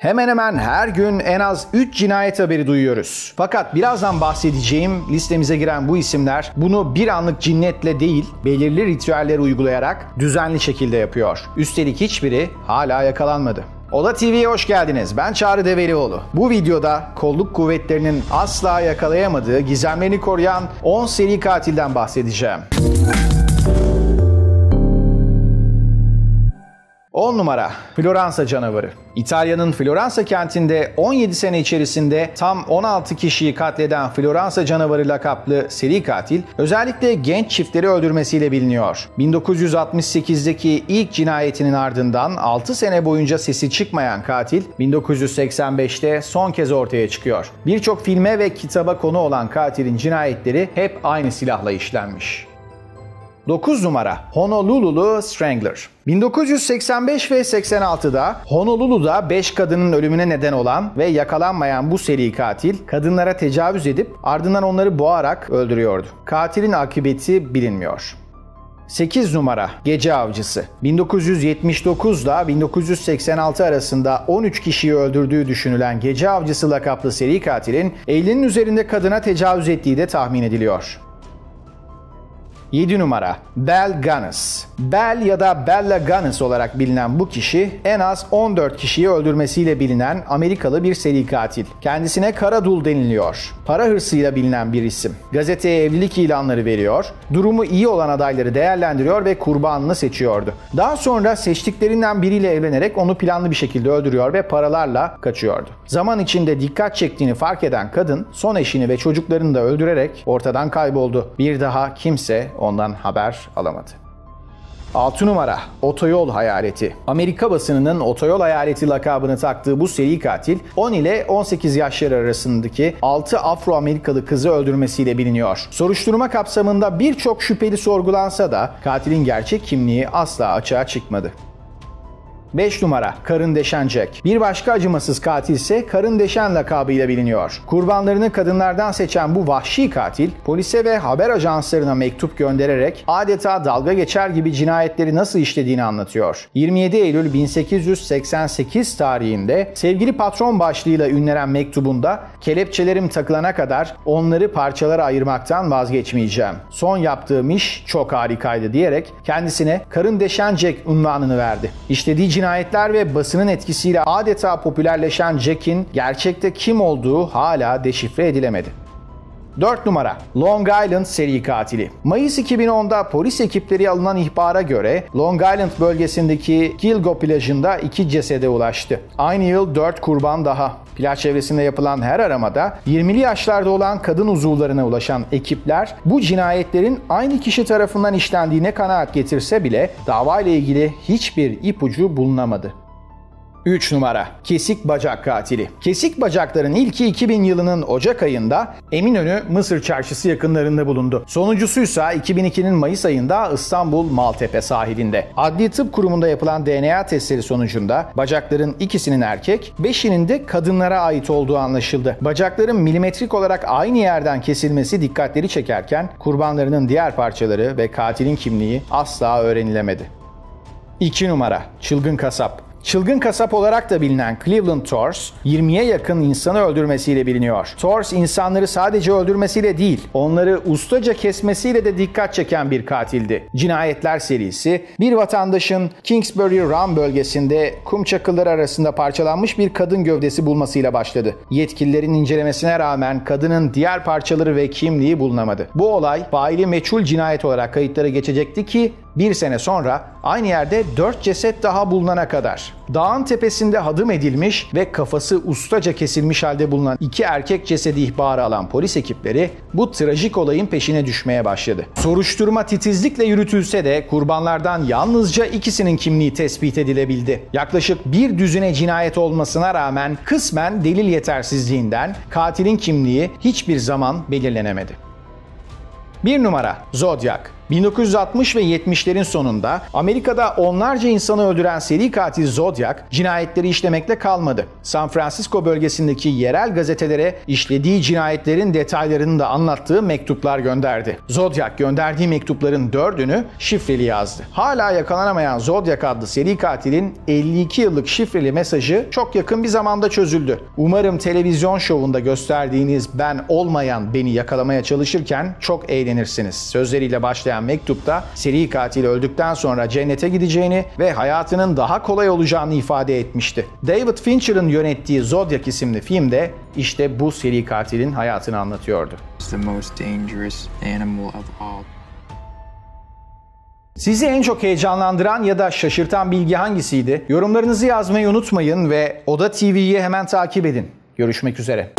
Hemen hemen her gün en az 3 cinayet haberi duyuyoruz. Fakat birazdan bahsedeceğim listemize giren bu isimler bunu bir anlık cinnetle değil, belirli ritüeller uygulayarak düzenli şekilde yapıyor. Üstelik hiçbiri hala yakalanmadı. Oda TV'ye hoş geldiniz. Ben Çağrı Develioğlu. Bu videoda kolluk kuvvetlerinin asla yakalayamadığı, gizemlerini koruyan 10 seri katilden bahsedeceğim. 10 numara Floransa canavarı. İtalya'nın Floransa kentinde 17 sene içerisinde tam 16 kişiyi katleden Floransa canavarı lakaplı seri katil özellikle genç çiftleri öldürmesiyle biliniyor. 1968'deki ilk cinayetinin ardından 6 sene boyunca sesi çıkmayan katil 1985'te son kez ortaya çıkıyor. Birçok filme ve kitaba konu olan katilin cinayetleri hep aynı silahla işlenmiş. 9 numara Honolulu Strangler. 1985 ve 86'da Honolulu'da 5 kadının ölümüne neden olan ve yakalanmayan bu seri katil kadınlara tecavüz edip ardından onları boğarak öldürüyordu. Katilin akıbeti bilinmiyor. 8 numara Gece Avcısı. 1979 ile 1986 arasında 13 kişiyi öldürdüğü düşünülen Gece Avcısı lakaplı seri katilin 50'nin üzerinde kadına tecavüz ettiği de tahmin ediliyor. 7 numara Bell Gunness. Bell ya da Bella Gunness olarak bilinen bu kişi en az 14 kişiyi öldürmesiyle bilinen Amerikalı bir seri katil. Kendisine Kara Dul deniliyor. Para hırsıyla bilinen bir isim. Gazeteye evlilik ilanları veriyor, durumu iyi olan adayları değerlendiriyor ve kurbanını seçiyordu. Daha sonra seçtiklerinden biriyle evlenerek onu planlı bir şekilde öldürüyor ve paralarla kaçıyordu. Zaman içinde dikkat çektiğini fark eden kadın son eşini ve çocuklarını da öldürerek ortadan kayboldu. Bir daha kimse ondan haber alamadı. 6 numara Otoyol Hayaleti. Amerika basınının Otoyol Hayaleti lakabını taktığı bu seri katil 10 ile 18 yaşları arasındaki 6 Afro-Amerikalı kızı öldürmesiyle biliniyor. Soruşturma kapsamında birçok şüpheli sorgulansa da katilin gerçek kimliği asla açığa çıkmadı. 5 numara Karın Deşen Jack. Bir başka acımasız katil ise Karın Deşen lakabıyla biliniyor. Kurbanlarını kadınlardan seçen bu vahşi katil polise ve haber ajanslarına mektup göndererek adeta dalga geçer gibi cinayetleri nasıl işlediğini anlatıyor. 27 Eylül 1888 tarihinde sevgili patron başlığıyla ünlenen mektubunda kelepçelerim takılana kadar onları parçalara ayırmaktan vazgeçmeyeceğim. Son yaptığım iş çok harikaydı diyerek kendisine Karın Deşen Jack unvanını verdi. İşlediği cinayetler ve basının etkisiyle adeta popülerleşen Jack'in gerçekte kim olduğu hala deşifre edilemedi. 4 numara Long Island seri katili. Mayıs 2010'da polis ekipleri alınan ihbara göre Long Island bölgesindeki Gilgo plajında iki cesede ulaştı. Aynı yıl 4 kurban daha. Plaj çevresinde yapılan her aramada 20'li yaşlarda olan kadın uzuvlarına ulaşan ekipler bu cinayetlerin aynı kişi tarafından işlendiğine kanaat getirse bile dava ile ilgili hiçbir ipucu bulunamadı. 3 numara Kesik Bacak Katili. Kesik bacakların ilki 2000 yılının Ocak ayında Eminönü Mısır Çarşısı yakınlarında bulundu. Sonuncusuysa 2002'nin Mayıs ayında İstanbul Maltepe sahilinde. Adli Tıp Kurumu'nda yapılan DNA testleri sonucunda bacakların ikisinin erkek, beşinin de kadınlara ait olduğu anlaşıldı. Bacakların milimetrik olarak aynı yerden kesilmesi dikkatleri çekerken kurbanlarının diğer parçaları ve katilin kimliği asla öğrenilemedi. 2 numara Çılgın Kasap Çılgın kasap olarak da bilinen Cleveland Tors, 20'ye yakın insanı öldürmesiyle biliniyor. Tors insanları sadece öldürmesiyle değil, onları ustaca kesmesiyle de dikkat çeken bir katildi. Cinayetler serisi, bir vatandaşın Kingsbury Run bölgesinde kum çakılları arasında parçalanmış bir kadın gövdesi bulmasıyla başladı. Yetkililerin incelemesine rağmen kadının diğer parçaları ve kimliği bulunamadı. Bu olay faili meçhul cinayet olarak kayıtlara geçecekti ki bir sene sonra aynı yerde dört ceset daha bulunana kadar. Dağın tepesinde hadım edilmiş ve kafası ustaca kesilmiş halde bulunan iki erkek cesedi ihbarı alan polis ekipleri bu trajik olayın peşine düşmeye başladı. Soruşturma titizlikle yürütülse de kurbanlardan yalnızca ikisinin kimliği tespit edilebildi. Yaklaşık bir düzine cinayet olmasına rağmen kısmen delil yetersizliğinden katilin kimliği hiçbir zaman belirlenemedi. Bir numara Zodiac 1960 ve 70'lerin sonunda Amerika'da onlarca insanı öldüren seri katil Zodiac cinayetleri işlemekle kalmadı. San Francisco bölgesindeki yerel gazetelere işlediği cinayetlerin detaylarını da anlattığı mektuplar gönderdi. Zodiac gönderdiği mektupların dördünü şifreli yazdı. Hala yakalanamayan Zodiac adlı seri katilin 52 yıllık şifreli mesajı çok yakın bir zamanda çözüldü. Umarım televizyon şovunda gösterdiğiniz ben olmayan beni yakalamaya çalışırken çok eğlenirsiniz. Sözleriyle başlayan mektupta seri katil öldükten sonra cennete gideceğini ve hayatının daha kolay olacağını ifade etmişti. David Fincher'ın yönettiği Zodiac isimli filmde işte bu seri katilin hayatını anlatıyordu. It's the most dangerous animal of all. Sizi en çok heyecanlandıran ya da şaşırtan bilgi hangisiydi? Yorumlarınızı yazmayı unutmayın ve Oda TV'yi hemen takip edin. Görüşmek üzere.